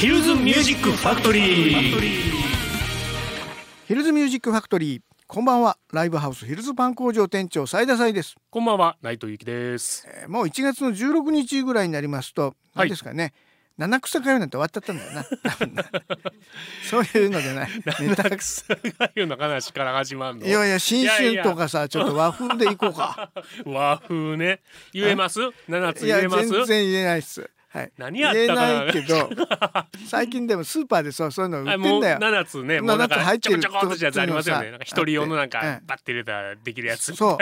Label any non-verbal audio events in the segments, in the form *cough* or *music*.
ヒルズミュージックファクトリー。ヒルズミュージックファクトリー。こんばんは。ライブハウスヒルズパン工場店長斉田斉です、こんばんは。内藤由紀です。えーもう1月の16日ぐらいになりますとはい。何ですかね、七草がゆなんて終わっちゃったんだよな。多分なそういうのじゃない。ネタ七草がゆの話から始まるの？いやいや新いやいや。春とかさちょっと和風でいこうか。*laughs* 和風ね。言えます？七ついや言えます？全然言えないっすはい。何やったかな。言えないけど *laughs* 最近でもスーパーでそうそういうの売ってんだよ。七つねもうなん七つ入ってるかちょこちょこっとやつありますよね。一人用のなんかバッて。入れたらできるやつ。そ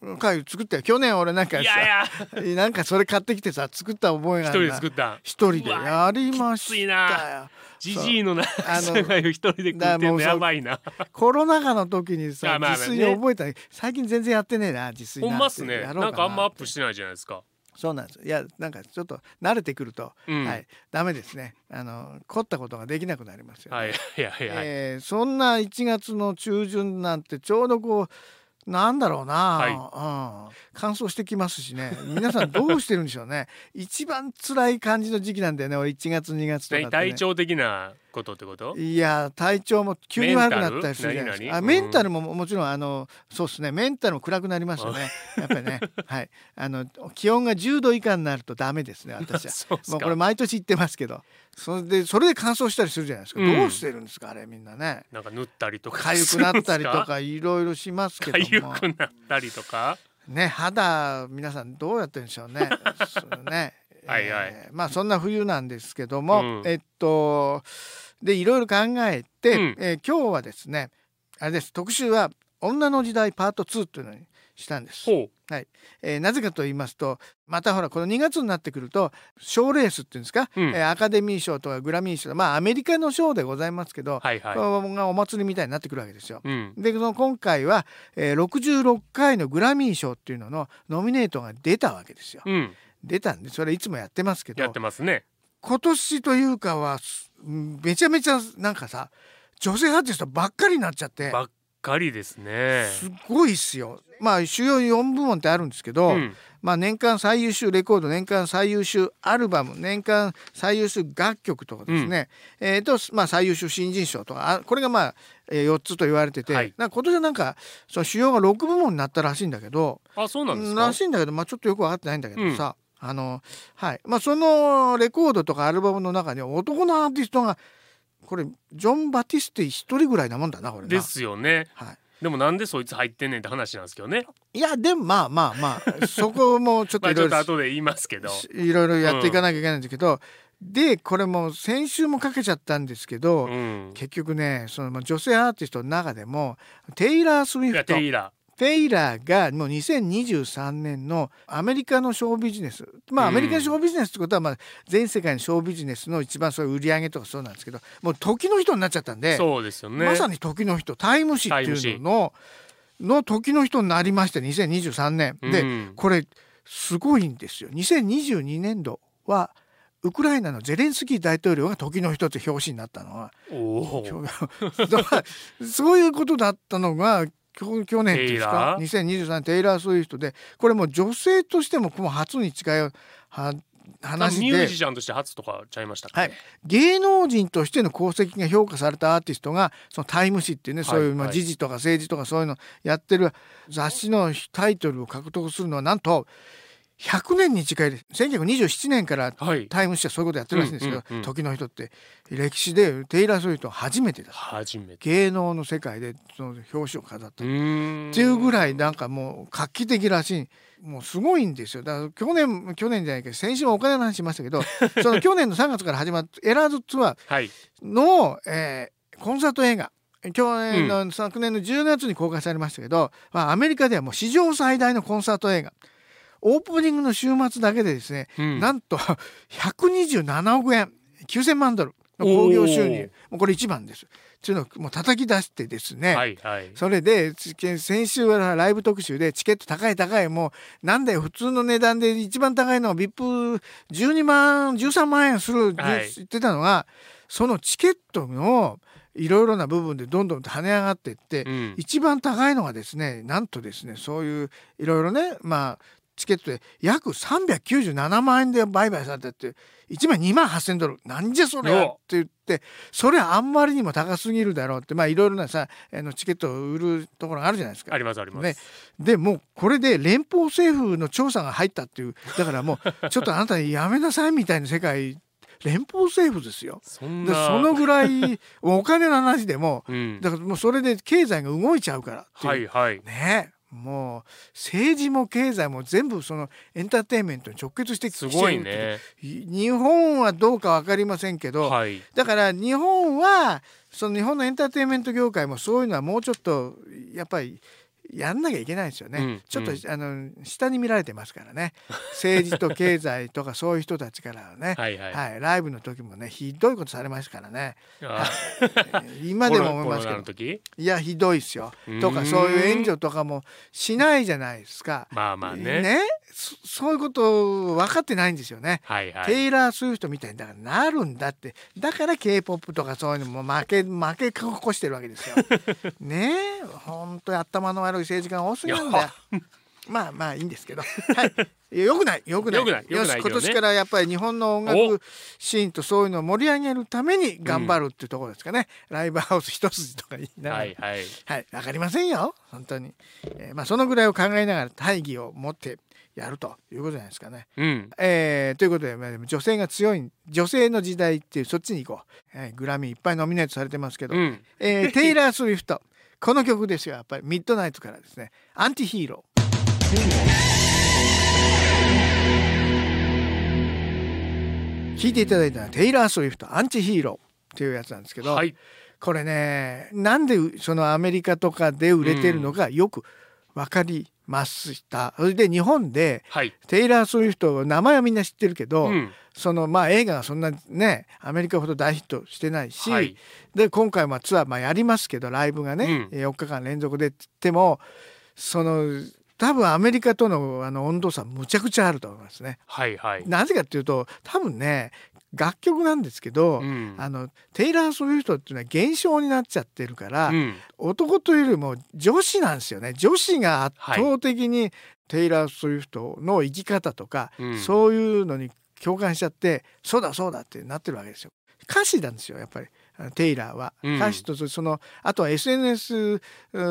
う。会作ったよ去年俺なんかいさ。やいや。なんかそれ買ってきてさ作った覚えがあ一人で作った。一人でやりましたよ。な。じじいの七あの一人で食ってんのやばいな。コロナ禍の時にさあまあ自炊に覚えた最近全然やってねえな自炊なんて。ほんまっすね。なんかあんまアップししてないじゃないですかそうなんです。いやなんかちょっと慣れてくると、うん。はい。ダメですね。あの凝ったことができなくなりますよね、はい。*laughs* いやいやはいえーそんな1月の中旬なんてちょうどこうなんだろうな、はい。うん、乾燥してきますしね。皆さんどうしてるんでしょうね。*laughs* 一番辛い感じの時期なんだよね俺1月2月とかって、ね、体調的なことってこと？いや体調も急に悪くなったりするじゃないですか。あメンタルももちろんあのそうですね。メンタルも暗くなりますよね。やっぱりね。はい。あの気温が10度以下になるとダメですね *laughs* 私は。もうこれ毎年言ってますけど。それでそれで乾燥したりするじゃないですか、うんどうしてるんですかあれみんなね。なんか塗ったりとか痒くなったりとかいろいろしますけど痒もくなったりとか？ね肌皆さんどうやってるんでしょうね。そうね。*laughs* はいはい。えーまあそんな冬なんですけども、うん。えっとでいろいろ考えて、うん。えー今日はですねあれです特集は「女の時代パート2」というのにしたんです。ほはい。えーなぜかと言いますとまたほらこの2月になってくると賞レースっていうんですか、うん。えーアカデミー賞とかグラミー賞まあアメリカの賞でございますけど、うはいはい。お祭りみたいになってくるわけですよ。うん。でその今回は、えー66回のグラミー賞っていうののノミネートが出たわけですよ。うん。出たんでそれいつもやってますけどやってますね。今年というかはめちゃめちゃなんかさ女性アーティストばっかりになっちゃって。ばっかりですね。すごいっすよ。まあ主要4部門ってあるんですけど、うん。まあ年間最優秀レコード年間最優秀アルバム年間最優秀楽曲とかですね、えーと、まあ、最優秀新人賞とかあこれがまあ、えー4つと言われてて、はい。なんか今年はなんかその主要が6部門になったらしいんだけどあそうなんですか？らしいんだけど、まあ、ちょっとよく分かってないんだけどさ、あのはい。まあ、そのレコードとかアルバムの中には男のアーティストがこれジョン・バティステ一人ぐらいなもんだなこれな。ですよね。はい。でもなんでそいつ入ってんねんって話なんですけどね。いやでもまあまあまあそこもちょっといろいろと後で言いますけど。いろいろやっていかなきゃいけないんですけど、でこれも先週もかけちゃったんですけど、うん。結局ねそのまあ女性アーティストの中でもテイラー・スウィフト。テイラテイラーがもう2023年のアメリカのショービジネス。まあアうん。メリカのショービジネスってことはまあ全世界のショービジネスの一番そういう売り上げとかそうなんですけどもう時の人になっちゃったんで、そうですよね。まさに時の人タイム誌っていうののの時の人になりまして2023年。で、うん。これすごいんですよ。2022年度はウクライナのゼレンスキー大統領が時の人って表紙になったのは。*laughs* *laughs* *laughs* そういうことだったのが去去年ですかテイ2023年テイラー・スウィフトでこれもう女性としてももう初に近いは話で。ミュージシャンとして初とかちゃいましたはい、芸能人としての功績が評価されたアーティストがそのタイム誌っていうね、はいそういうまあはい。時事とか政治とかそういうのやってる雑誌のタイトルを獲得するのはなんと100年に近いです1927年からはい。タイム誌はそういうことやってるらしいんですけど、うんうんうん時の人って歴史でテイラー・スウィフトは初めてだ初めて。芸能の世界でその表紙を飾った。っていうぐらいなんかもう画期的らしい。もうすごいんですよ。だから去年去年じゃないけど先週もお金の話しましたけど *laughs* その去年の3月から始まったエラーズツアーはい。の、えーコンサート映画。去年の、昨年の10月に公開されましたけど、まあ、アメリカではもう史上最大のコンサート映画オープニングの週末だけでですね、うん。なんと *laughs* 127億円。9,000万ドルの興行収入。もうこれ一番です。っていうのをもう叩き出してですね、はいはい。それでち先週はライブ特集でチケット高い高いもうなんだよ普通の値段で一番高いのは VIP12 万13万円するってはい言ってたのが、そのチケットのいろいろな部分でどんどんと跳ね上がっていって、うん。一番高いのがですねなんとですねそういういろいろねまあチケットで約397万円で売買されたって1枚2万8,000ドルなんじゃそれって言ってそれあんまりにも高すぎるだろうってまあいろいろなさあのチケットを売るところがあるじゃないですか。ありますあります。ね、でもうこれで連邦政府の調査が入ったっていうだからもう *laughs* ちょっとあなたやめなさいみたいな世界連邦政府ですよ。でそんなそのぐらいお金の話でもうん。だからもうそれで経済が動いちゃうからっていうはいはい。ねもう政治も経済も全部そのエンターテインメントに直結してきてすごいね。日本はどうか分かりませんけど、はい。だから日本はその日本のエンターテインメント業界もそういうのはもうちょっとやっぱりやんなきゃいけないですよね、うんちょっと、うんあの下に見られてますからね。*laughs* 政治と経済とかそういう人たちからはね、はいはい。ライブの時もねひどいことされましたからね。あ今でも思いますけど。時？いやひどいですよ。とかそういう援助とかもしないじゃないですか。まあまあね。そそういうこと分かってないんですよね。はいはい。テイラー・スウィフトみたいにだからなるんだって。だから k p o p とかそういうのも負け負けここしてるわけですよ。*laughs* ね？え本当に頭の悪い政治家が多すぎるんだよ。まあまあいいんですけど、はい、よくない。よくない。よくない。よし今年からやっぱり日本の音楽シーンとそういうのを盛り上げるために頑張るっていうところですかね、ライブハウス一筋とか言いながら、はいはい。はい、わかりませんよ、本当に。えーまあ、そのぐらいを考えながら大義を持ってやるということじゃないですかね。うん。えーということで、まあ、でも女性が強い女性の時代っていうそっちに行こう、はいグラミーいっぱいノミネートされてますけど、うん。えーテイラー・スウィフトこの曲ですよやっぱりミッドナイツからですね「アンティヒーロー」聴いていただいたのはテイラー・スウィフト「アンティヒーロー」っていうやつなんですけど、はい。これねなんでそのアメリカとかで売れてるのかよく分かりました。それで日本ではい。テイラー・スウィフト名前はみんな知ってるけど、うん。そのまあ映画がそんなねアメリカほど大ヒットしてないし、はい。で今回もツアーまあやりますけどライブがね、うん4日間連続でって言ってもその多分アメリカとのあの温度差むちゃくちゃあると思いますね。はいはい。なぜかっていうと多分ね楽曲なんですけど、うん。あのテイラー・スウィフトっていうのは現象になっちゃってるから、うん。男というよりも女子なんですよね女子が圧倒的にテイラー・スウィフトの生き方とか、うんそういうのに共感しちゃってそうだそうだってなってるわけですよ。歌詞なんですよやっぱり。テイラーは、うん。歌詞とそのあとは SNS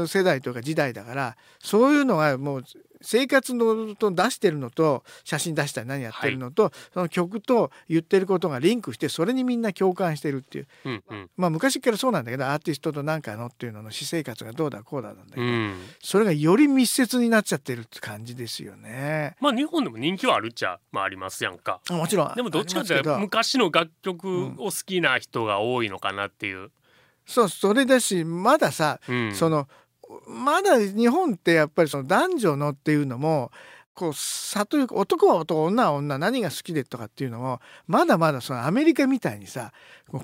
世代とか時代だからそういうのがもう生活のと出してるのと写真出したり何やってるのと、その曲と言ってることがリンクしてそれにみんな共感してるっていううん。うん。まあ昔からそうなんだけどアーティストとなんかのっていうのの私生活がどうだこうだなんだけど、うん。それがより密接になっちゃってるって感じですよね。まあ日本でも人気はあるっちゃまあありますやんか。もちろんでもどっちかっていうと昔の楽曲を好きな人が多いのかなっていう。そうそれだしまださ、うん。そのまだ日本ってやっぱりその男女のっていうのもこう差というか男は男女は女何が好きでとかっていうのもまだまだそのアメリカみたいにさ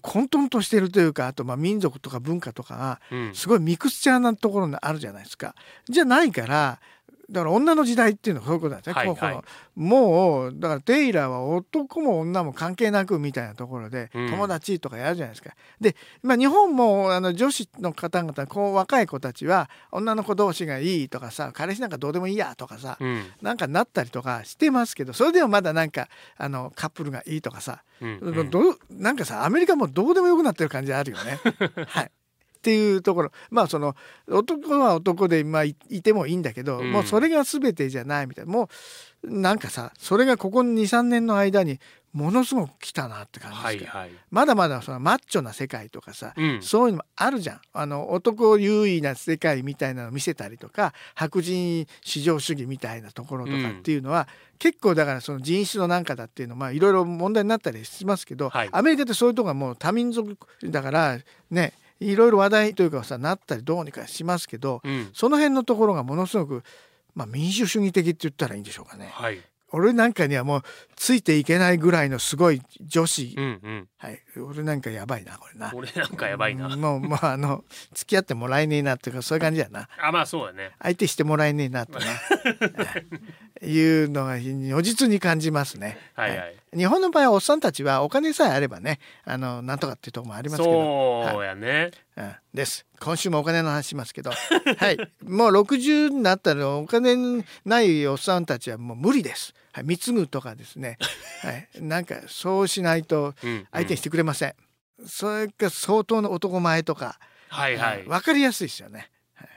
混沌としてるというかあとまあ民族とか文化とかがうん。すごいミクスチャーなところがあるじゃないですか。じゃないからだから女の時代っていうのはそういうことなんですね。もうだからテイラーは男も女も関係なくみたいなところで、うん友達とかやるじゃないですか。で、まあ、日本もあの女子の方々こう若い子たちは女の子同士がいいとかさ彼氏なんかどうでもいいやとかさ、うん。なんかなったりとかしてますけどそれでもまだなんかあのカップルがいいとかさ、うん。うんどなんかさアメリカもどうでもよくなってる感じあるよね。*laughs* はいっていうところ。まあその男は男で、まあ、いいてもいいんだけど、うん。もうそれが全てじゃないみたいな。もうなんかさそれがここ23年の間にものすごく来たなって感じですけど、はいはい。まだまだそのマッチョな世界とかさ、うん。そういうのもあるじゃん。あの男優位な世界みたいなのを見せたりとか白人至上主義みたいなところとかっていうのは、結構だからその人種のなんかだっていうのはまあいろいろ問題になったりしますけど、はい。アメリカってそういうとこがもう多民族だからねいろいろ話題というかさなったりどうにかしますけど、うん。その辺のところがものすごく、まあ、民主主義的って言ったらいいんでしょうかね。はい。俺なんかにはもうついていけないぐらいのすごい女子、うんうん。はい、俺なんかやばいなこれな。俺なんかやばいな。もうまああの付き合ってもらえねえなっていうかそういう感じやなあまあそうだね。相手してもらえねえなってないうのが如実に感じますね。はいはい。日本の場合はおっさんたちはお金さえあればねあのなんとかっていうところもありますけど、そうやね。うんです。今週もお金の話しますけど。*laughs* はい。もう60になったらお金ないおっさんたちはもう無理です、はい、貢ぐとかですね、*laughs* はい、なんかそうしないとうん相手にしてくれません、それが相当の男前とか、はいはい。分かりやすいですよね、はい、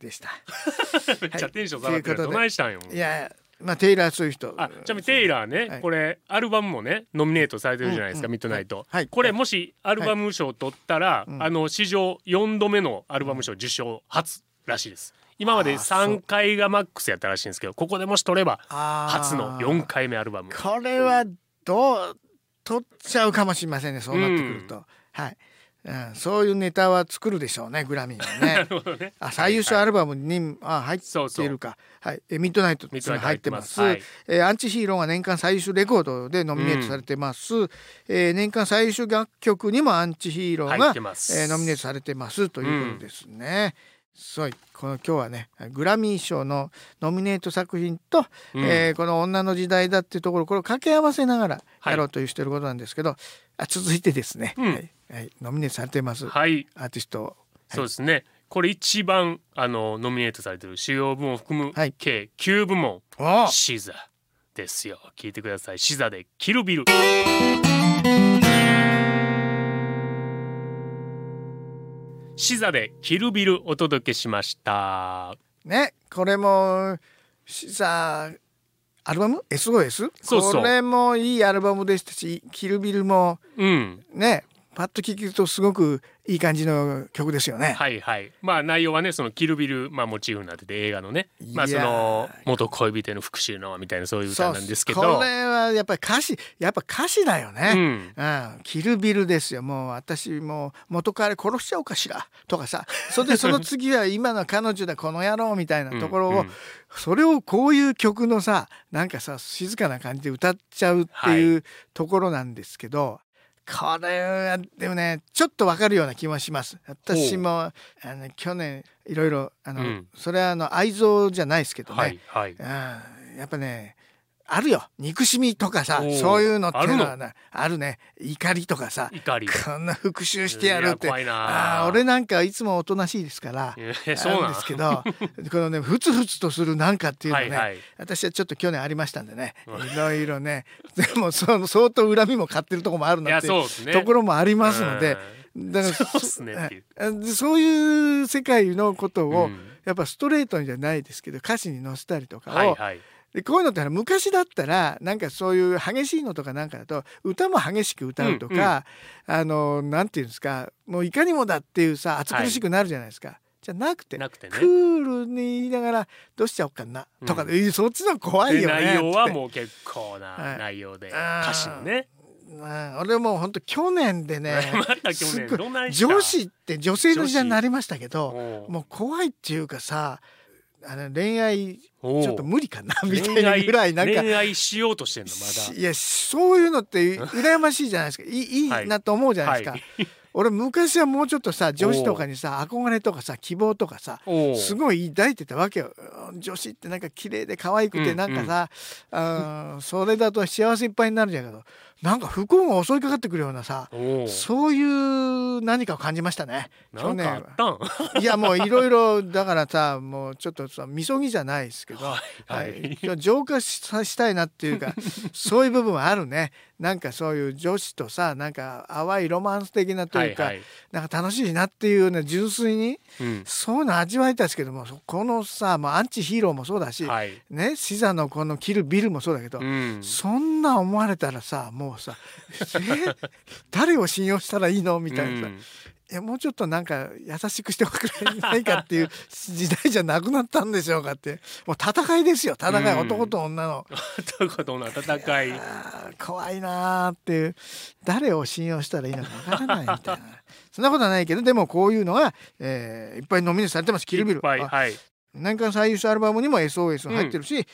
でした。*laughs* めっちゃテンション下がってる。といどないしたんよ。いやまあテイラーそういう人あちなみにテイラーね、はい。これアルバムもねノミネートされてるじゃないですか、うんうんミッドナイト、はい。これもしアルバム賞取ったら、うん。あの史上4度目のアルバム賞受賞初らしいです。今まであーそう3回がマックスやったらしいんですけどここでもし取れば初の4回目アルバム。これはどう取っちゃうかもしれませんねそうなってくると、はい、うん、そういうネタは作るでしょうねグラミーはね。*laughs* あ最優秀アルバムに、あ入っているか。はい。えミッドナイトって入ってます。はい。えーアンチヒーローが年間最優秀レコードでノミネートされてます、えー年間最優秀楽曲にもアンチヒーロー入がえーノミネートされてますということですね。そうこの今日はねグラミー賞のノミネート作品と、うん。えーこの女の時代だっていうところこれを掛け合わせながらはい。やろうというしてることなんですけど、あ続いてですね、うん。はい。はい、ノミネートされてます、はい。アーティスト。をそうですね。これ一番あのノミネートされてる主要部門を含むはい。計9部門、おシザですよ。聞いてください。シザでキルビルシザでキルビルお届けしました。ねこれもさアルバム？SOS? そうそう。これもいいアルバムでしたし「キルビル」もうん。ねパッと聴くとすごくいい感じの曲ですよね。はいはい。まあ内容はねそのキルビル、まあ、モチーフになってて映画のね。まあその元恋人への復讐のみたいなそういう歌なんですけど。これはやっぱり歌詞やっぱ歌詞だようね。ん。うん、キルビルですよ。もう私もう元彼殺しちゃおうかしらとかさ。それでその次は今の彼女だこの野郎みたいなところを、うんうん。それをこういう曲のさなんかさ静かな感じで歌っちゃうっていうところなんですけど、これはでもねちょっとわかるような気もします。私もあの去年いろいろあの、うん。それはあの愛憎じゃないですけどね、はいはい。うんやっぱねあるよ。憎しみとかさそういうのっていうのはなあるね。怒りとかさ怒り。こんな復讐してやるって。あー俺なんかいつもおとなしいですからえーそうなんあるんですけどこのねふつふつとするなんかっていうのね、はいはい。私はちょっと去年ありましたんでねうん。いろいろねでもその相当恨みも買ってるところもあるなってそうね。ところもありますので、だから *laughs* そうそういう世界のことを、うん。やっぱストレートにじゃないですけど歌詞に載せたりとかを、はいはいでこういうのって昔だったらなんかそういう激しいのとかなんかだと歌も激しく歌うとか、あのなんていうんですかもういかにもだっていうさ暑苦しくなるじゃないですか。じゃなくてなくてね。クールに言いながらどうしちゃおうかなとかで、えそっちの怖いでよね内容はもう結構はない。内容であー。歌詞のね。うん俺もう本当去年でね *laughs* 年女子って女性の時代になりましたけどもう怖いっていうかさあの恋愛ちょっと無理かな *laughs* みたいなぐらいなんか。恋愛しようとしてんのまだ。いやそういうのって羨ましいじゃないですか。いいい。いはいなと思うじゃないですか、はい。俺昔はもうちょっとさ女子とかにさ憧れとかさ希望とかさすごい抱いてたわけよ。うん女子ってなんか綺麗で可愛くてうんなんかさ、あーそれだと幸せいっぱいになるんだけどなんか不幸が襲いかかってくるようなさそういう何かを感じましたね。なんかあったん？*laughs* いやもういろいろだからさもうちょっとさみそぎじゃないですけど、はいはい。浄化 *laughs* したいなっていうかそういう部分はあるねなんかそういう女子とさなんか淡いロマンス的なというか、はいはい。なんか楽しいなっていうような純粋にうん。そういうの味わいたいですけどもこのさ、まあ、アンチヒーローもそうだし、はい。ねシザのこのキルビルもそうだけど、うん。そんな思われたらさもうさえ誰を信用したらいいの？みたいなさ、うんいやもうちょっとなんか優しくしてくれないかっていう時代じゃなくなったんでしょうかって。もう戦いですよ。戦い、うん。男と女の。男との戦い。怖いなーっていう。誰を信用したらいいのかわからないみたいな。*laughs* そんなことはないけどでもこういうのが、えーいっぱいノミネートされてます「キルビル。いっ」ぱい。あはい年間最優秀アルバムにも SOS 入ってるし、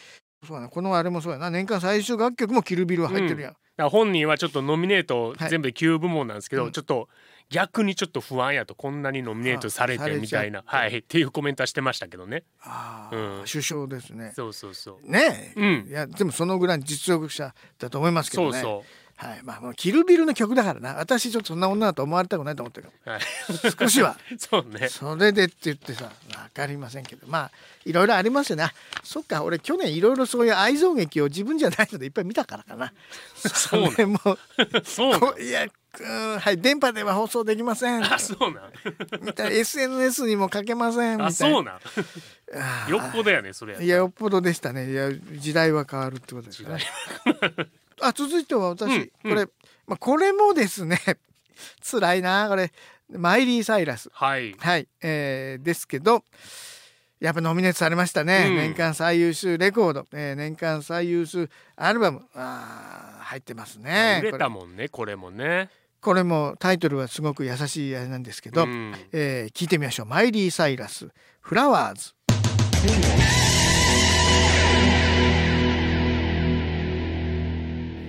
そうだな。このあれもそうやな。年間最優秀楽曲も「キルビル」は入ってるやん、だから本人はちょっとノミネートはい全部で9部門なんですけど、うん。ちょっと逆にちょっと不安やとこんなにノミネートされててみたいなはい。っていうコメントはしてましたけどね。あうん。あ首相ですね。そうそうそう。ねえ、うん。いやでもそのぐらいの実力者だと思いますけどね。そうそはい、まあもうキルビルの曲だからな。私ちょっとそんな女だと思われたくないと思ってるはい。*laughs* 少しは。*laughs* そうね。それでって言ってさ分かりませんけど。まあいろいろありますよね。あそっか。俺去年いろいろそういう愛憎劇を自分じゃないのでいっぱい見たからかな。それも。う *laughs* そういやうん。はい電波では放送できません。あそうなん。みたい。な SNS にも書けませんみたいな。あそうなん。よっぽどやねそれやいやよっぽどでしたね。いや時代は変わるってことですね。あ続いては私、うんうん。これ、まあ、これもですね *laughs* 辛いなこれ。マイリー・サイラス。はい。はい、えーですけどやっぱノミネートされましたね、うん。年間最優秀レコード、えー年間最優秀アルバム。あー入ってますね。売れたもんねこれもねこれもタイトルはすごく優しいあれなんですけど、うん。えー聞いてみましょう。マイリー・サイラス「フラワーズ」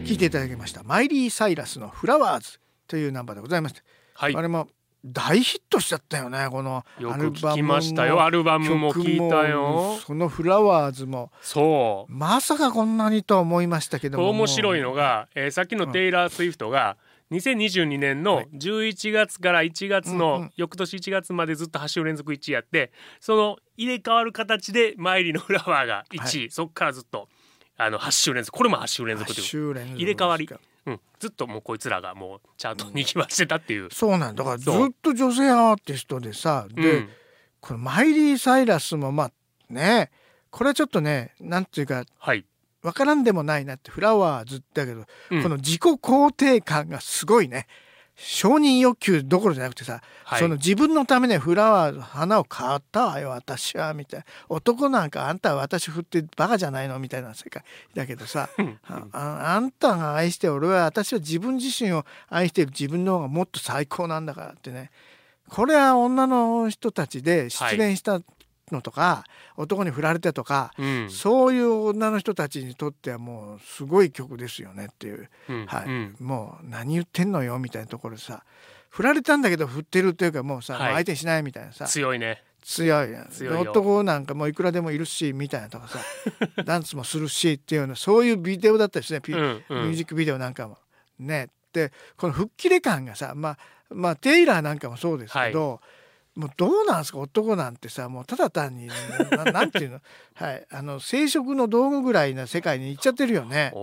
聞いていただきました。マイリー・サイラスの「フラワーズ」というナンバーでございまして、はい。あれも大ヒットしちゃったよねこのアルバム聞きましたよ。アルバムも聞いた曲よ。もその「フラワーズ」も。そう。まさかこんなにとは思いましたけども。面白いのが、えーさっきのテイラー・スウィフトが2022年の11月から1月の、うんうん。翌年1月までずっと8週連続1位やってその入れ替わる形で「マイリーのフラワー」が1位、そっからずっとあの8週連続。これも8週連続という、周連続入れ替わり。うん、ずっともうこいつらがもうチャートに行きましてたっていう。そうなんだ。からずっと女性アーティストでさで、うん。このマイリー・サイラスもまあねこれはちょっとねなんていうかはい、わからんでもないなってフラワーズだけど、うん。この自己肯定感がすごいね。承認欲求どころじゃなくてさ、はい。その自分のためにフラワー花を買ったわよ私はみたいな。男なんかあんたは私振ってバカじゃないのみたいな世界だけどさうん。あんたが愛して俺は私は自分自身を愛している。自分の方がもっと最高なんだからってね。これは女の人たちで失恋したのとか、男に振られたとか、うん。そういう女の人たちにとってはもうすごい曲ですよねっていう、うんはい。うん。もう何言ってんのよみたいなところでさ振られたんだけど振ってるっていうかもうさ、はい。相手にしないみたいなさ。強いね。強い男なんかもういくらでもいるしみたいなとかさ *laughs* ダンスもするしっていうようなそういうビデオだったりですね、ピうんうん。ミュージックビデオなんかも。ね。でこの吹っ切れ感がさまあまあテイラーなんかもそうですけど、もうどうなんですか男なんてさもうただ単にな *laughs* なんていうの？はいあの生殖の道具ぐらいな世界に行っちゃってるよね。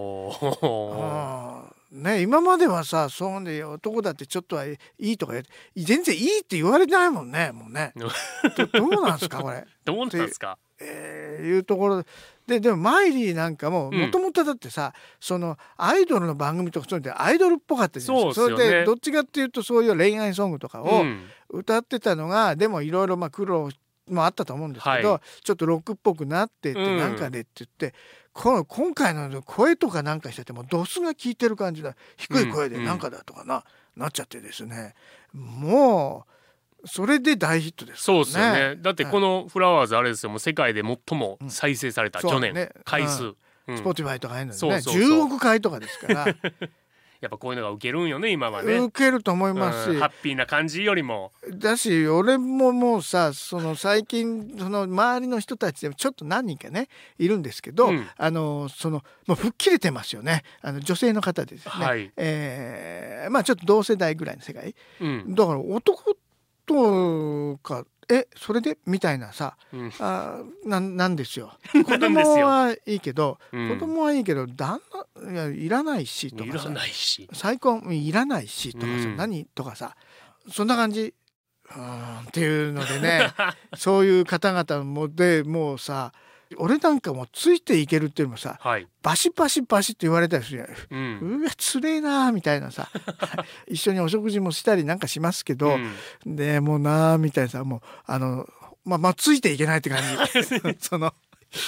ね今まではさそうで男だってちょっとはいいとか言って全然いいって言われてないもんねもうね。*laughs* どどうなんですかこれ？どうなんですか？えーいうところで。でもマイリーなんかもうん。もともとだってさ、そのアイドルの番組とかそういうのでアイドルっぽかったじゃないですかそれでどっちかっていうとそういう恋愛ソングとかをうん歌ってたのが、でもいろいろまあ苦労もあったと思うんですけど、はちょっとロックっぽくなってって、うん。なんかでって言ってこの今回の声とかなんかしててもドスが効いてる感じだ。低い声でなんかだとかな、なっちゃってですね。もうそれで大ヒットですそうですよね。ねだってこのフラワーズあれですよ。もう世界で最も再生された、そう去年、ね回数、ううん。スポティファイとかああいうのでね。そうそうそう。10億回とかですから *laughs* やっぱこういうのが受けるんよね今はね、受けると思いますし。うんハッピーな感じよりも。だし俺ももうさその最近その周りの人たちでもちょっと何人かねいるんですけど、うん。あのそのもう吹っ切れてますよね。あの女性の方でですね、はい。えーまあちょっと同世代ぐらいの世界。うん、だから男とかえそれで？みたいなさうん。あなん *laughs* なんですよ。子供はいいけど、うん。子供はいいけど旦那いやいらないしといからさないし。再婚いらないしとかさ、うん。何？とかさ。そんな感じ。うーんっていうのでね *laughs* そういう方々もでもうさ俺なんかもついていけるっていうのもさはい、バシバシバシって言われたりするやん。うん。うわつれえなーみたいなさ。*laughs* 一緒にお食事もしたりなんかしますけど、うん。でもうなーみたいなさもうあのまあまあついていけないって感じ。*laughs* その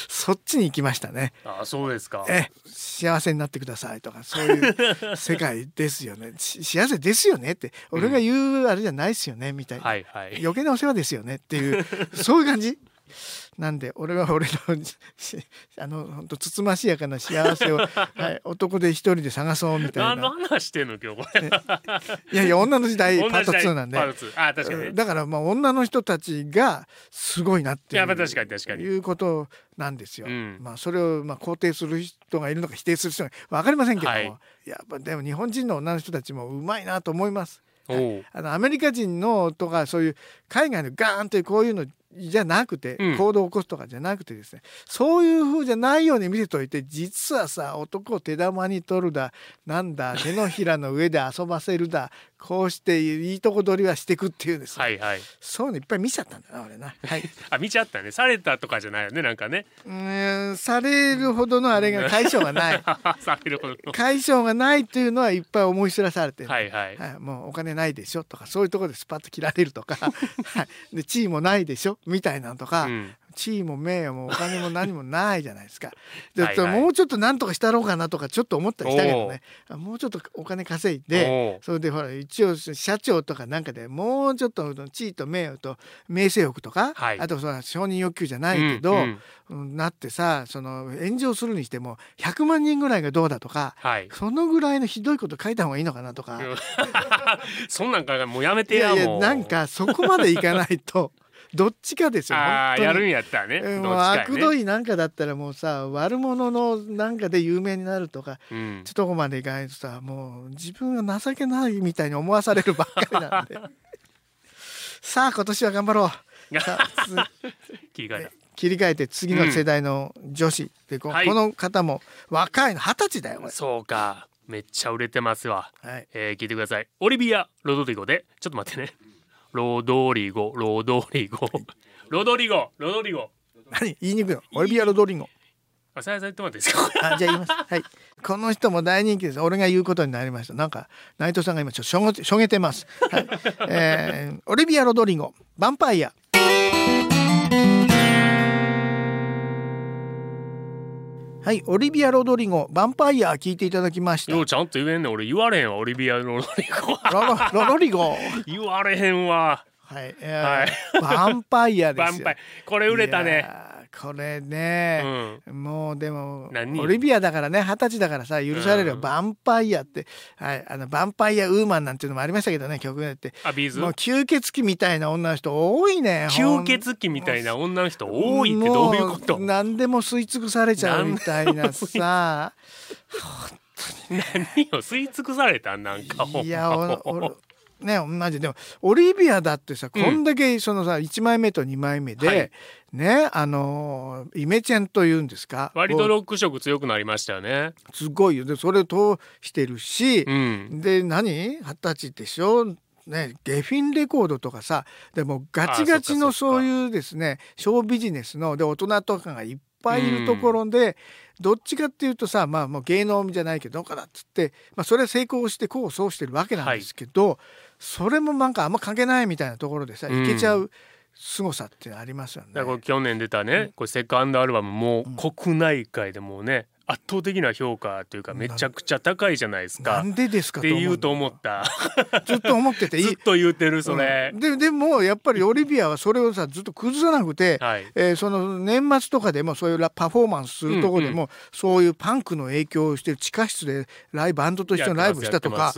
そっちに行きましたね。あそうですか。え幸せになってくださいとかそういう世界ですよね。し幸せですよねって俺が言うあれじゃないですよねみたいな、はいはい。余計なお世話ですよねっていうそういう感じなんで俺は俺の *laughs* あの本当つつましやかな幸せを、*laughs* はい、男で一人で探そうみたいな。何の話してんの今日これ。いやいや女の *laughs* 時代パート2なんで。あ確かに、だからまあ女の人たちがすごいなっていう。や確かに確かに。いうことなんですよ。うん、まあそれをまあ肯定する人がいるのか否定する人が分かりませんけども、はい、やっぱでも日本人の女の人たちもうまいなと思います。あのアメリカ人のとかそういう海外のガーンというこういうのじゃなくて、行動を起こすとかじゃなくてですねそういう風じゃないように見せといて実はさ男を手玉に取るだなんだ手のひらの上で遊ばせるだこうしていいとこ取りはしていくっていうですね、はいはい、そういうのいっぱい見ちゃったんだな俺な、*laughs* はい、あ見ちゃったね。されたとかじゃないよねなんかね。うんされるほどのあれが解消がない。*laughs* されるほど解消がないっていうのはいっぱい思い知らされてはいはい、はい、もうお金ないでしょとかそういうところでスパッと切られるとか、*laughs* はい、で地位もないでしょみたいなのとか、うん地位も名誉もお金も何もないじゃないですか。*laughs* ではい、もうちょっと何とかしたろうかなとかちょっと思ったりしたけどね。もうちょっとお金稼いでそれでほら一応社長とかなんかでもうちょっと地位と名誉と名声欲とか、はい、あとその承認欲求じゃないけど、うんうん、なってさその炎上するにしても100万人ぐらいがどうだとか、はい、そのぐらいのひどいこと書いた方がいいのかなとか。*laughs* そんなんかもうやめてやいやいやなんかそこまでいかないと。*laughs* どっちかですよああやるんやったらね、もう悪どいなんかだったらもうさ悪者のなんかで有名になるとか、うん、ちょっとこまでいかないとさもう自分が情けないみたいに思わされるばっかりなんで。*laughs* さあ今年は頑張ろう。*laughs* 切り替え切り替えて次の世代の女子、う。ん、でこ,、この方も若いの二十歳だよそうか。めっちゃ売れてますわ、はい。えー、聞いてください。オリビア・ロドリゴでちょっと待ってねロドリゴ。ロドリゴ。*laughs* ロドリゴ。ロドリゴ。何？言いにくいの？オリビア・ロドリゴ。あさやさん言ってもらっていいですか？あじゃあ言います。はい。この人も大人気です。俺が言うことになりました。なんか内藤さんが今ちょっとしょげしょげてます。はい、えー、オリビア・ロドリゴ。ヴァンパイアはい、オリビア・ロドリゴ、ヴァンパイア聞いていただきました。ようちゃんと言えんね俺言われへんわ、オリビア・ロドリゴ。ロロロリゴ。言われへんわ。はい、えー、はい、*laughs* ヴァンパイアですよ。これ売れたね。これね、うん、もうでもオリビアだからね二十歳だからさ許されるよ、うん、ヴァンパイアって、はい、あのヴァンパイアウーマンなんていうのもありましたけどね曲でって。あビーズ？もう吸血鬼みたいな女の人多いね吸血鬼みたいな女の人多いってどういうこと？何でも吸い尽くされちゃうみたいなさ。*laughs* 何を吸い尽くされた？なんかいやね同じ。でもオリビアだってさ、こんだけそのさ1枚目と2枚目で、はい、ねあのイメチェンというんですか割とロック色強くなりましたよね。すごいよ。でそれを通してるし、うん、で何？二十歳でしょ？ね、ゲフィンレコードとかさでもガチガチのそういうですねショービジネスので大人とかがいっぱいいるところで、どっちかっていうとさまあもう芸能じゃないけどどうかなっつって、まあ、それは成功して功を奏してるわけなんですけど、はい、それもなんかあんま関係ないみたいなところでさ、いけちゃう。凄さってありますよね。だから去年出たね、これセカンドアルバムも国内外でもね、圧倒的な評価というかめちゃくちゃ高いじゃないですか。なんでですかって言うと思った。ずっと思ってて。*laughs* ずっと言うてるそれ。うん、ででもやっぱりオリビアはそれをさずっと崩さなくて、はい、えー、その年末とかでもそういうパフォーマンスするとこでも、うんうん、そういうパンクの影響をしてる地下室でライブバンドとしてのライブしたとか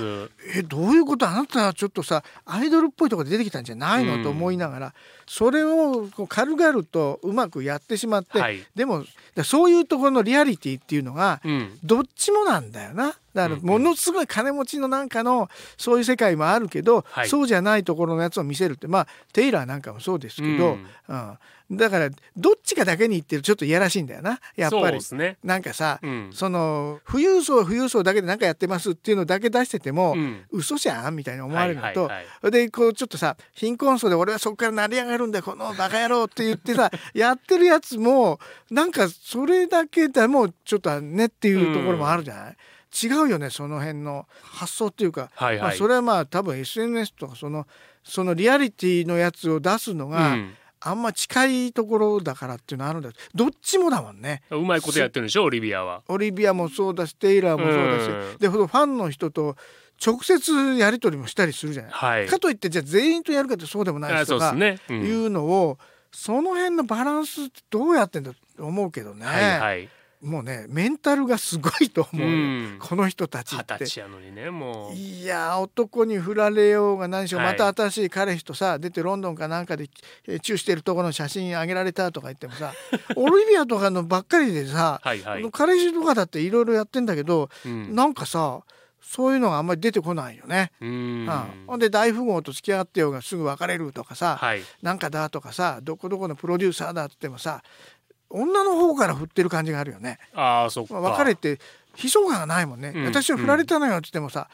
えどういうこと？あなたはちょっとさアイドルっぽいところで出てきたんじゃないの、うん、と思いながらそれをこう軽々とうまくやってしまって、はい、でもそういうところのリアリティっていうのが、どっちもなんだよな。だからものすごい金持ちのなんかのそういう世界もあるけど、はい、そうじゃないところのやつを見せるって。まあテイラーなんかもそうですけど、うん、うんだからどっちかだけに言ってるちょっといやらしいんだよな。やっぱり、ね、なんかさ、うん、その富裕層富裕層だけで何かやってますっていうのだけ出してても、うん、嘘じゃんみたいに思われるのと、でこうちょっとさ貧困層で俺はそこから成り上がるんだこのバカ野郎って言ってさ *laughs* やってるやつもなんかそれだけでもちょっとねっていうところもあるじゃない、うん違うよねその辺の発想っていうか、はいはい、まあ、それはまあ多分 SNS とかそのそのリアリティのやつを出すのが、うんあんま近いところだからっていうのあるんだ。どっちもだもんね。うまいことやってるんでしょオリビアは。オリビアもそうだしテイラーもそうだし。でファンの人と直接やり取りもしたりするじゃない、はい、かといってじゃあ全員とやるかってそうでもないしとかいうのをその辺のバランスってどうやってんだと思うけどね、はいはいもうねメンタルがすごいと思うよ、うん。この人たち二って。十。歳やのにねもう。いや男に振られようが何しよう、はい。また新しい彼氏とさ出てロンドンかなんかでえーチューしてるところの写真あげられたとか言ってもさ *laughs* オリビアとかのばっかりでさ、はいはい、彼氏とかだっていろいろやってんだけど、うん。なんかさそういうのがあんまり出てこないよね。うん。うん。ほんで大富豪と付き合ってようがすぐ別れるとかさ、はい。なんかだとかさどこどこのプロデューサーだって言ってもさ女の方から振ってる感じがあるよね。ああそっか。まあ別れて悲壮感がないもんね、うん。私は振られたのよって言ってもさ、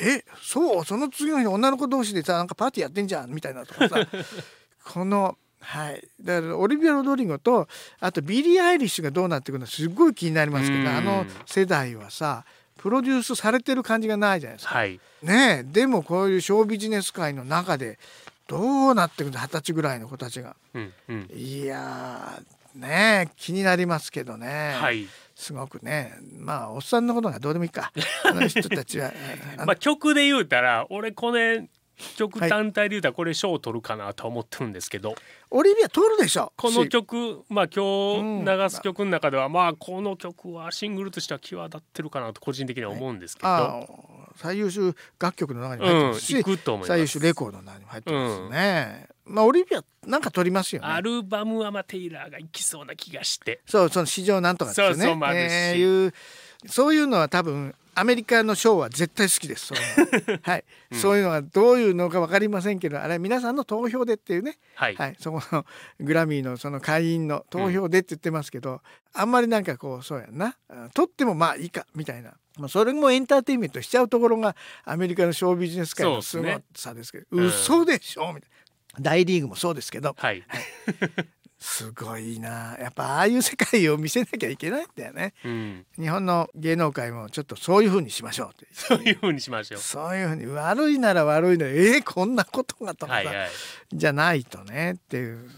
えそう？その次の日女の子同士でさなんかパーティーやってんじゃんみたいなとかさ。*laughs* このはい。だからオリビア・ロドリゴとあとビリー・アイリッシュがどうなっていくのすごい気になりますけうん。どあの世代はさプロデュースされてる感じがないじゃないですか。はい。ねえ。でもこういうショービジネス界の中でどうなっていくの？二十歳ぐらいの子たちが。うんうん。いやーねえ気になりますけどね。はい。すごくね。まあおっさんのことがどうでもいいか。*laughs* あの人たちは。あ *laughs* のまあ曲で言うたら俺これ曲はい。単体で言うたらこれ賞を取るかなとは思ってるんですけど、オリビア通るでしょ。このし。曲まあ今うん。日流す曲の中ではまあこの曲はシングルとしては際立ってるかなと個人的には思うんですけど、ああ最優秀楽曲の中にもうん入ってますし、いくと思います。最優秀レコードの中にも入ってますね、まあオリビアなんか取りますよね。アルバムはまあテイラーがいきそうな気がしてそうその市場なんとかですよねそうそうえーいうそういうのは多分アメリカのショーは絶対好きですそういうのは。*laughs* い、そういうのがどういうのか分かりませんけどあれは皆さんの投票でっていうね。はい、はい、そこのグラミーのその会員の投票でって言ってますけど、あんまりなんかこうそうやんな。あ取ってもまあいいかみたいな、まあ、それもエンターテインメントしちゃうところがアメリカのショービジネス界のすごさですけど。うん。嘘でしょみたいな。大リーグもそうですけど。はい、*laughs* すごいな。やっぱああいう世界を見せなきゃいけないんだよね。うん、日本の芸能界もちょっとそういう風にしましょうって。そういう風にしましょう。そういう風に。悪いなら悪いの。えー、こんなことがとかさ、はいはい、じゃないとね。っていう、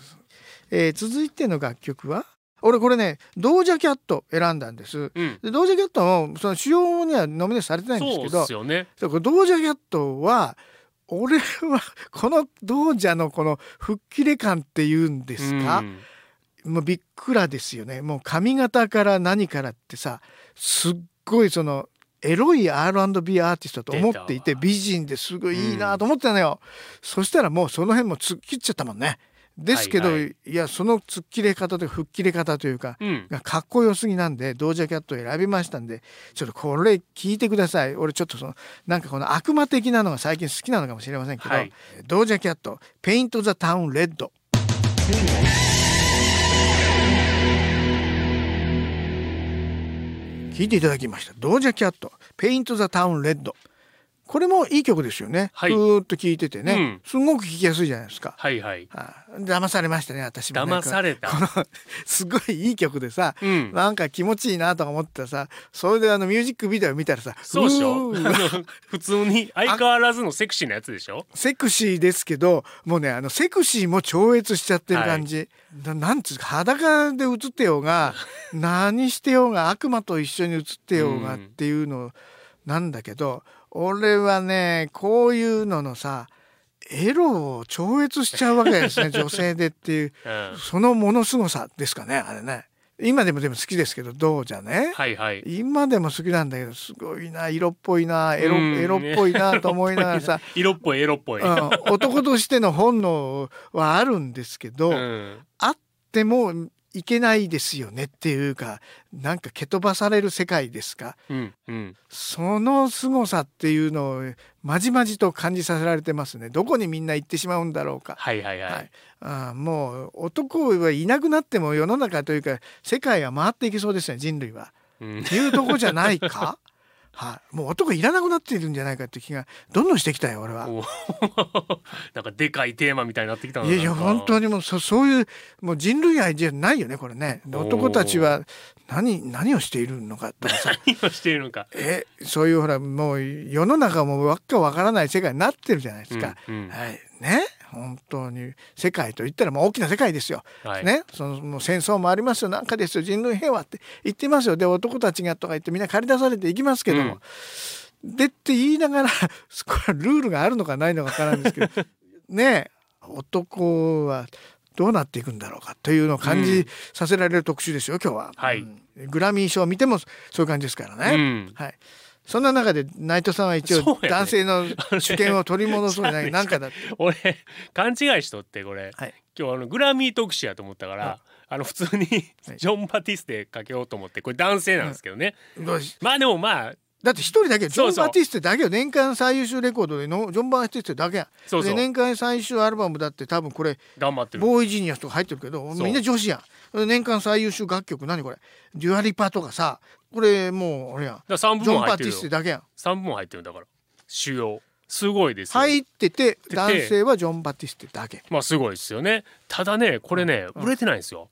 えー続いての楽曲は？俺これねドージャキャット選んだんです。うん、でドージャキャットもその主要にはノミネートされてないんですそうけどですよね。ドージャキャットは俺はこのドージャのこの吹っ切れ感っていうんですか、うん。もうびっくらですよね。もう髪型から何からってさすっごいそのエロい R&B アーティストと思っていて美人ですごいいいなと思ってたのよ、そしたらもうその辺も突っ切っちゃったもんねですけど、はいはい。やその突っ切れ方というか吹っ切れ方というかうん、がかっこよすぎなんでドージャキャットを選びましたんでちょっとこれ聞いてください。俺ちょっとそのなんかこの悪魔的なのが最近好きなのかもしれませんけど、はい。ドージャキャット「ペイント・ザ・タウン・レッド」聞いていただきました。ドージャキャット「ペイント・ザ・タウン・レッド」これもいい曲ですよね、はい。ずーっと聞いててね、うん。すごく聞きやすいじゃないですか、はいはい。あ騙されましたね私もね。騙された。*laughs* すごいいい曲でさ、うん。なんか気持ちいいなとか思ってたさそれであのミュージックビデオ見たらさそうでしょ？*laughs* 普通に相変わらずのセクシーなやつでしょ？セクシーですけどもうねあのセクシーも超越しちゃってる感じ、ななんつうか裸で映ってようが *laughs* 何してようが悪魔と一緒に映ってようがっていうのなんだけど、俺はねこういうののさエロを超越しちゃうわけですね *laughs* 女性でっていううん。そのものすごさですかねあれね。今でもでも好きですけどどうじゃね？はいはい。今でも好きなんだけどすごいな色っぽいなエロうん。エロっぽいなと思いながらさ。*laughs* 色っぽい色っぽい、うん、男としての本能はあるんですけど、うん。あってもいけないですよねっていうかなんか蹴飛ばされる世界ですか？うんうん。その凄さっていうのをまじまじと感じさせられてますね。どこにみんな行ってしまうんだろうか。はいはいはい、はい、ああもう男はいなくなっても世の中というか世界は回っていけそうですね人類は。うん。っていうとこじゃないか？*laughs* はい、もう男いらなくなっているんじゃないかって気がどんどんしてきたよ俺は。お *laughs* なんかでかいテーマみたいになってきたいやいや本当ににもうそそういうもう人類愛じゃないよねこれね。男たちは何何をしているのかとかさ。*laughs* 何をしているのか。えそういうほらもう世の中もわっかわからない世界になってるじゃないですか。うんうん。はい。ね本当に世界といったらもう大きな世界ですよ。はい。ね、そのもう戦争もありますよ。なんかですよ。人類平和って言ってますよ。で男たちがとか言ってみんな駆り出されていきますけども、でって言いながら *laughs* これはルールがあるのかないのかわからんですけど。*laughs* ね。男はどうなっていくんだろうかというのを感じさせられる特集ですよ今日は、はい。うん。グラミー賞を見てもそういう感じですからね、うん。はいそんな中で内藤さんは一応男性の *laughs* 主権を取り戻そうじゃないなんかだって。俺勘違いしとってこれ、はい。今日あのグラミー特集やと思ったから、はい。あの普通にジョン・バティステかけようと思ってこれ男性なんですけどね、まあでもまあだって一人だけジョン・バティステだけよ年間最優秀レコードでのジョン・バティステだけや。んそう。年間最優秀アルバムだって多分これ頑張ってる。ボーイジニアスとか入ってるけどみんな女子やん年間最優秀楽曲何これ？デュアリパとかさこれもうあれやん。だから3部ジョン・入ってるよ。ステだけやん。3部門入ってるんだから。主要。すごいですよ、入ってて男性はジョン・バティステだけ。まあすごいですよね。ただねこれね売れてないんですよ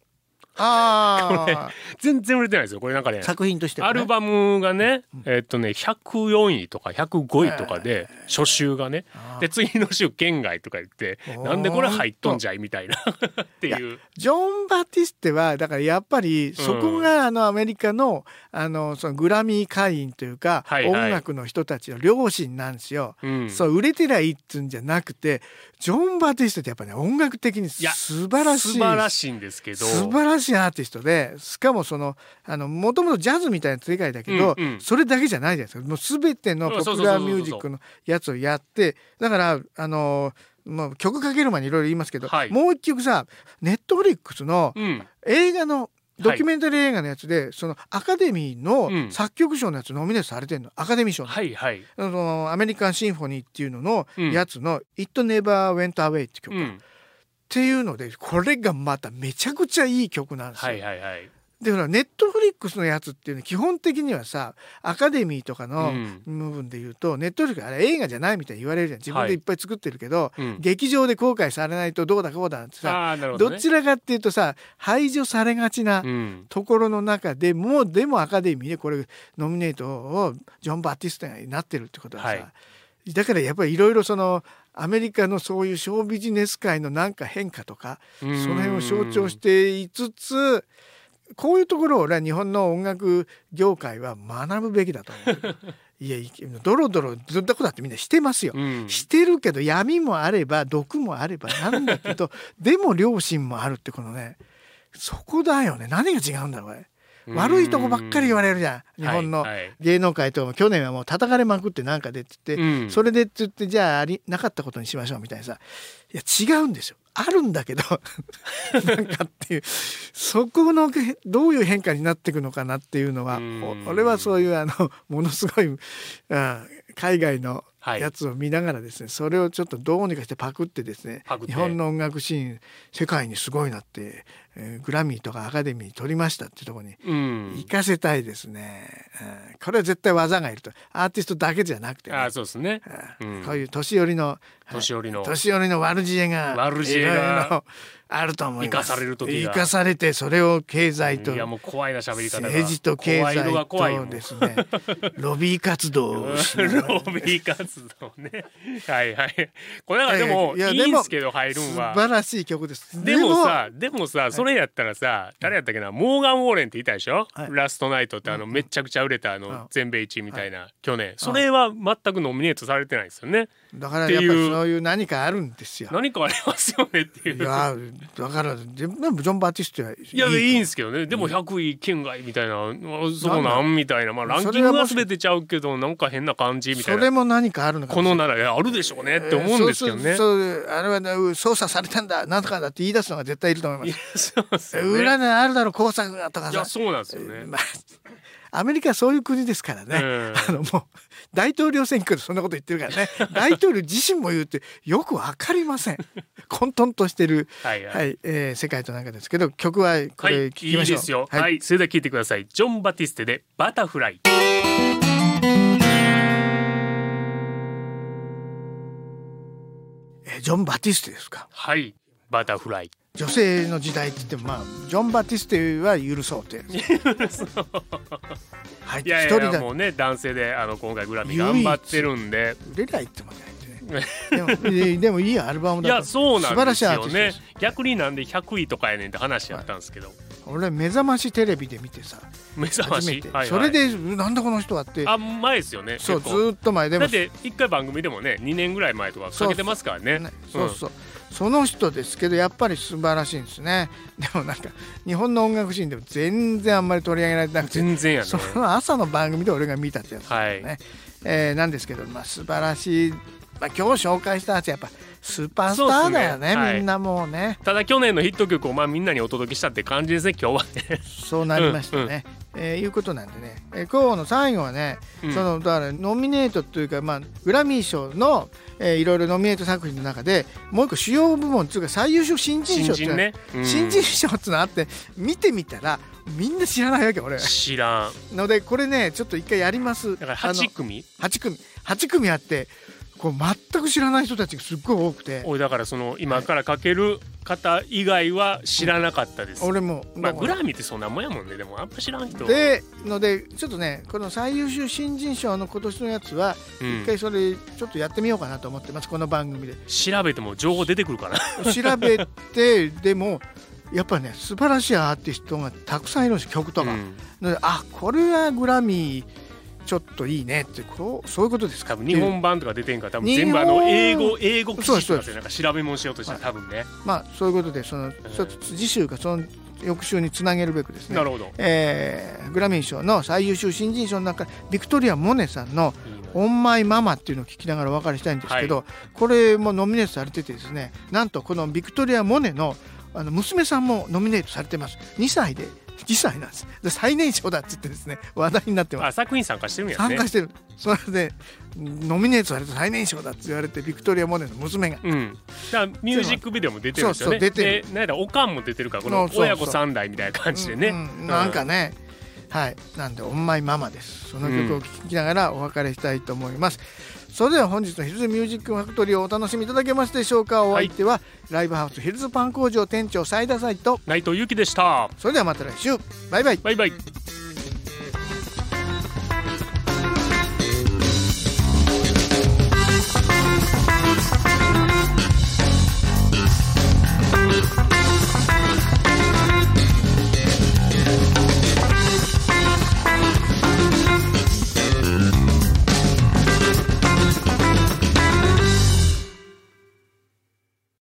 あ全然売れてないですよこれなんかねあ作品としてはね。アルバムがね、えっとね104位とか105位とかで初週がねあー。で次の週県外とか言ってなんでこれ入っとんじゃいみたいな *laughs* っていう。ジョン・バティステはだからやっぱりそこがあのアメリカのあのそのグラミー会員というかはいはい。音楽の人たちの両親なんですよ。うん。そう売れてりゃいいっつうんじゃなくてジョン・バティステってやっぱね音楽的に素晴らしい。素晴らしいんですけど。素晴らしいアーティストでしかもそのあのもともとジャズみたいな世界だけど、うんうん。それだけじゃないじゃないですか。もう全てのポピュラーミュージックのやつをやってだからあのまあ、曲かける前にいろいろ言いますけど、はい。もう一曲さネットフリックスのうん。映画のドキュメンタリー映画のやつで、そのアカデミーのうん。作曲賞のやつノミネートされてるの。アカデミー賞の,、はいはい。あのアメリカンシンフォニーっていうののうん。やつの「It Never Went Away」って曲、っうん。ていうのでこれがまためちゃくちゃいい曲なんですよ。はいはいはいでほらネットフリックスのやつっていうのは基本的にはさアカデミーとかうのん。部分で言うと、ネットフリックスあれ映画じゃないみたいに言われるじゃん。自分でいっぱい作ってるけど、うん。劇場で公開されないとどうだこうだってさどね。どちらかっていうとさ排除されがちなうん。ところの中でもうでもアカデミーでこれノミネートをジョン・バティスタになってるってことはさ、はい。だからやっぱりいろいろそのアメリカのそういうショービジネス界のなんか変化とかその辺を象徴していつつこういうところを俺は日本の音楽業界は学ぶべきだと思う。いやいドロドロどんなことだってみんなしてますよ。うん。してるけど闇もあれば毒もあればなんだけどでも良心もあるってこのねそこだよね。何が違うんだろうこれ。悪いとこばっかり言われるじゃん。日本の芸能界とかも去年はもう叩かれまくってなんかでっつって、うん。それでっつってじゃあありなかったことにしましょうみたいなさ。いや違うんですよあるんだけど *laughs* なんかっていうそこのけどういう変化になっていくのかなっていうのは俺はそういうあのものすごい、うん、海外のはい。やつを見ながらですね、それをちょっとどうにかしてパクってですね日本の音楽シーン世界にすごいなって、えーグラミーとかアカデミー取りましたってところにうん。行かせたいですね、うんこれは絶対技がいると。アーティストだけじゃなくてね、あーそうですね。うんうん。こういう年寄りの年寄りの。年寄りの悪知恵が悪知恵があると思います。生かされる時が。生かされてそれを経済といやもう怖いな喋り方が。政治と経済が怖いもん。とですね。*laughs* ロビー活動ロビー活動ね。はいはい。これなんかでもいいんすけど入るん素は晴らしい曲です。でもさでもさそれやったらさ誰やったっけな？モーガン・ウォーレンっていたでしょ？はい。ラストナイトってあのめちゃくちゃ売れたあうん。の全米一位みたいな去年。それは全くノミネートされてないですよね。だからやっぱりそういう何かあるんですよ。何かありますよねっていう。いやだからでもジョン・バティストはいいやいいんいですけどね。でも100位圏外みたいなあそうなんみたいな。まあランキングは全てちゃうけどなんか変な感じみたそいな。れも何かあるのかこのならあるでしょうねって思うんですけどね。そうそうそう。あれはね操作されたんだなんとかだって言い出すのが絶対いると思いまいやすそうですよね。裏にあるだろう工作がとかさ。いやそうなんですよね。*laughs* まあアメリカはそういう国ですからね、うんあのもう大統領選挙でそんなこと言ってるからね *laughs* 大統領自身も言うってよくわかりません混沌としてる、はいはいはいえー世界となんかですけど曲はこれ聞きましょう、ですよ。はい、それでは聞いてください。ジョン・バティステでバタフライ。えージョン・バティステですか？はい、バタフライ。女性の時代って言ってもまあジョン・バティステは許そうって *laughs* はいいやいやもうね男性であの今回グラミー頑張ってるんで。売れりゃいいってもんじゃないってね。でもえでもいいアルバムいだと。やそう素晴なんですらしいアーティストよ。ね。逆になんで100位とかやねんって話やったんですけど。俺目覚ましテレビで見てさ。目覚ま。し？はいはい。それでなんだこの人はって。あ前ですよね。そうずっと前。でもだって一回番組でもね2年ぐらい前とかかけてますからね。ねそうそう、その人ですけどやっぱり素晴らしいんですね。*laughs* でもなんか日本の音楽シーンでも全然あんまり取り上げられてなくて全然やね。その朝の番組で俺が見たってやつはい、ね、えーなんですけど、まあ、素晴らしい、まあ、今日紹介したやつやっぱスーパースターだよねね。はい。みんなもうね。ただ去年のヒット曲をまあみんなにお届けしたって感じですね今日は。ね、そうなりましたね。えーいうことなんでね、えー今日の最後はね、うん。そのだからノミネートというか、まあ、グラミー賞の、えーいろいろノミネート作品の中でもう一個主要部門っていうか最優秀新人賞っていうの新人ね、うん。新人賞っていうのあって見てみたらみんな知らないわけ俺。知らん。のでこれねちょっと一回やります。だからあの8組。8組8組あってこう全く知らない人たちがすっごい多くて。おいだからその今からかける方以外は知らなかったです、俺もまあグラミーってそんなもんやもんねでもあんま知らん人。でのでちょっとねこの最優秀新人賞の今年のやつはうん。一回それちょっとやってみようかなと思ってますこの番組で。調べても情報出てくるかな調べてでもやっぱりね素晴らしいアーティストがたくさんいるんです曲とか、うん。なのであこれはグラミーちょっといいねってこうそういうことですか？多分日本版とか出てんから多分全部あの英語英語記事とかでなんか調べ物しようとしたら多分ね。まあそういうことでそのちょっと次週かその翌週につなげるべくですね。なるほど。えーグラミー賞の最優秀新人賞の中ビクトリア・モネさんのいいね「オンマイママ」っていうのを聞きながらお別れしたいんですけど、これもノミネートされててですねなんとこのビクトリア・モネのあの娘さんもノミネートされてます。2歳で2歳なんです。で最年少だっつってですね話題になってます。あ作品参加してるんやね。参加してる。それでノミネートされた最年少だって言われてビクトリア・モネの娘が。うん、だミュージックビデオも出てるんですよね。そうそう出てる。で、なんやらおかんも出てるから、この親子三代みたいな感じでね。うんうんなんかね、はい。なんで「オンマイママ」です。その曲を聴きながらお別れしたいと思います、それでは本日のヒルズミュージックファクトリーをお楽しみいただけますでしょうか。お相手は、ライブハウスヒルズパン工場店長斉田斎と。内藤由紀でした。それではまた来週。バイバイ。バイバイ。